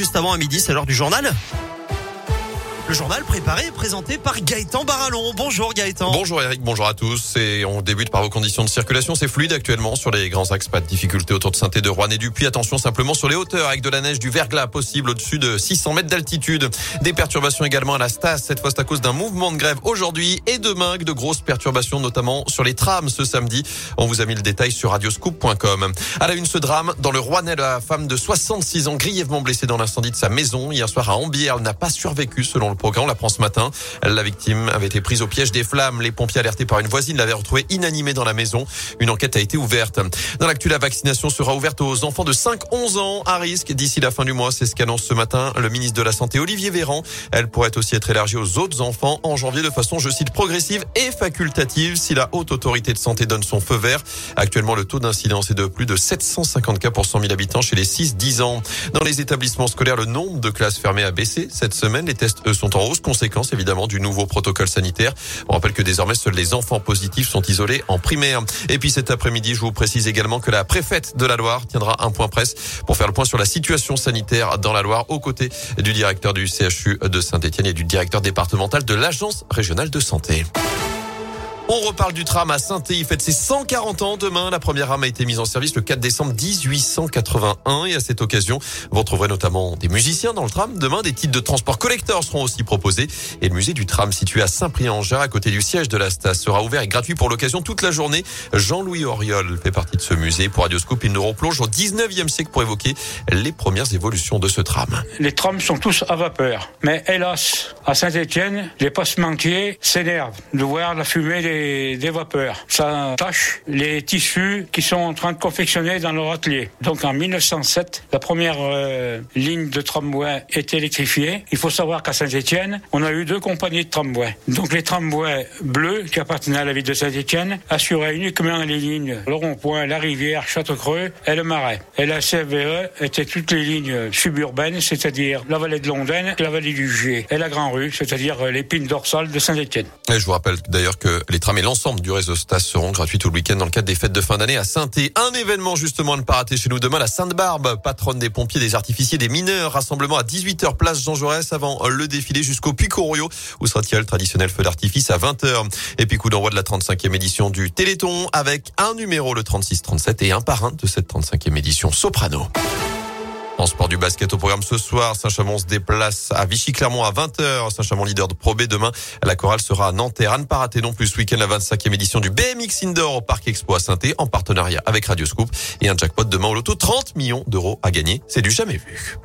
juste avant à midi, c'est l'heure du journal. Le journal préparé et présenté par Gaëtan Barallon. Bonjour Gaëtan. Bonjour Eric, bonjour à tous. Et on débute par vos conditions de circulation. C'est fluide actuellement sur les grands axes. Pas de difficultés autour de saint de Rouen et du Puy. Attention simplement sur les hauteurs avec de la neige, du verglas possible au-dessus de 600 mètres d'altitude. Des perturbations également à la Stas. Cette fois, c'est à cause d'un mouvement de grève aujourd'hui et demain. De grosses perturbations notamment sur les trams ce samedi. On vous a mis le détail sur radioscoop.com. À la une, ce drame dans le Rouennais, la femme de 66 ans grièvement blessée dans l'incendie de sa maison hier soir à Ambière. N'a pas survécu selon le programme. On l'apprend ce matin. La victime avait été prise au piège des flammes. Les pompiers alertés par une voisine l'avaient retrouvée inanimée dans la maison. Une enquête a été ouverte. Dans l'actu, la vaccination sera ouverte aux enfants de 5-11 ans à risque d'ici la fin du mois. C'est ce qu'annonce ce matin le ministre de la Santé Olivier Véran. Elle pourrait aussi être élargie aux autres enfants en janvier de façon, je cite, progressive et facultative si la haute autorité de santé donne son feu vert. Actuellement, le taux d'incidence est de plus de 750 cas pour 100 000 habitants chez les 6-10 ans. Dans les établissements scolaires, le nombre de classes fermées a baissé cette semaine. Les tests, sont en hausse conséquence évidemment du nouveau protocole sanitaire. On rappelle que désormais seuls les enfants positifs sont isolés en primaire. Et puis cet après-midi, je vous précise également que la préfète de la Loire tiendra un point presse pour faire le point sur la situation sanitaire dans la Loire aux côtés du directeur du CHU de Saint-Etienne et du directeur départemental de l'Agence régionale de santé. On reparle du tram à saint Il fête ses 140 ans demain. La première rame a été mise en service le 4 décembre 1881. Et à cette occasion, vous retrouverez notamment des musiciens dans le tram. Demain, des titres de transport collector seront aussi proposés. Et le musée du tram situé à Saint-Prix-en-Jarre, à côté du siège de la Stas, sera ouvert et gratuit pour l'occasion toute la journée. Jean-Louis Auriol fait partie de ce musée. Pour Radioscope, il nous replonge au 19e siècle pour évoquer les premières évolutions de ce tram. Les trams sont tous à vapeur. Mais hélas, à Saint-Etienne, les passementiers s'énervent de voir la fumée des des, vapeurs. Ça tâche les tissus qui sont en train de confectionner dans leur atelier. Donc en 1907, la première euh, ligne de tramway est électrifiée. Il faut savoir qu'à Saint-Étienne, on a eu deux compagnies de tramway. Donc les tramways bleus qui appartenaient à la ville de Saint-Étienne assuraient uniquement les lignes le rond-point, la rivière, Château-Creux et le Marais. Et la CVE était toutes les lignes suburbaines, c'est-à-dire la vallée de Londaine, la vallée du Gier et la Grand Rue, c'est-à-dire l'épine dorsale de Saint-Étienne. Et je vous rappelle d'ailleurs que les mais l'ensemble du réseau Stas seront gratuits tout le week-end dans le cadre des fêtes de fin d'année à saint -Et. Un événement justement à ne pas rater chez nous demain, la Sainte-Barbe, patronne des pompiers, des artificiers, des mineurs. Rassemblement à 18h place Jean Jaurès avant le défilé jusqu'au Picorio où sera-t-il le traditionnel feu d'artifice à 20h. Et puis coup d'envoi de la 35e édition du Téléthon avec un numéro le 36-37 et un parrain de cette 35e édition Soprano. En sport du basket au programme ce soir, Saint-Chamond se déplace à Vichy-Clermont à 20h. Saint-Chamond leader de Pro B demain. La chorale sera à Nanterre. À ne non plus ce week-end la 25e édition du BMX Indoor au Parc Expo à saint en partenariat avec Radio Scoop et un jackpot demain au loto 30 millions d'euros à gagner. C'est du jamais vu.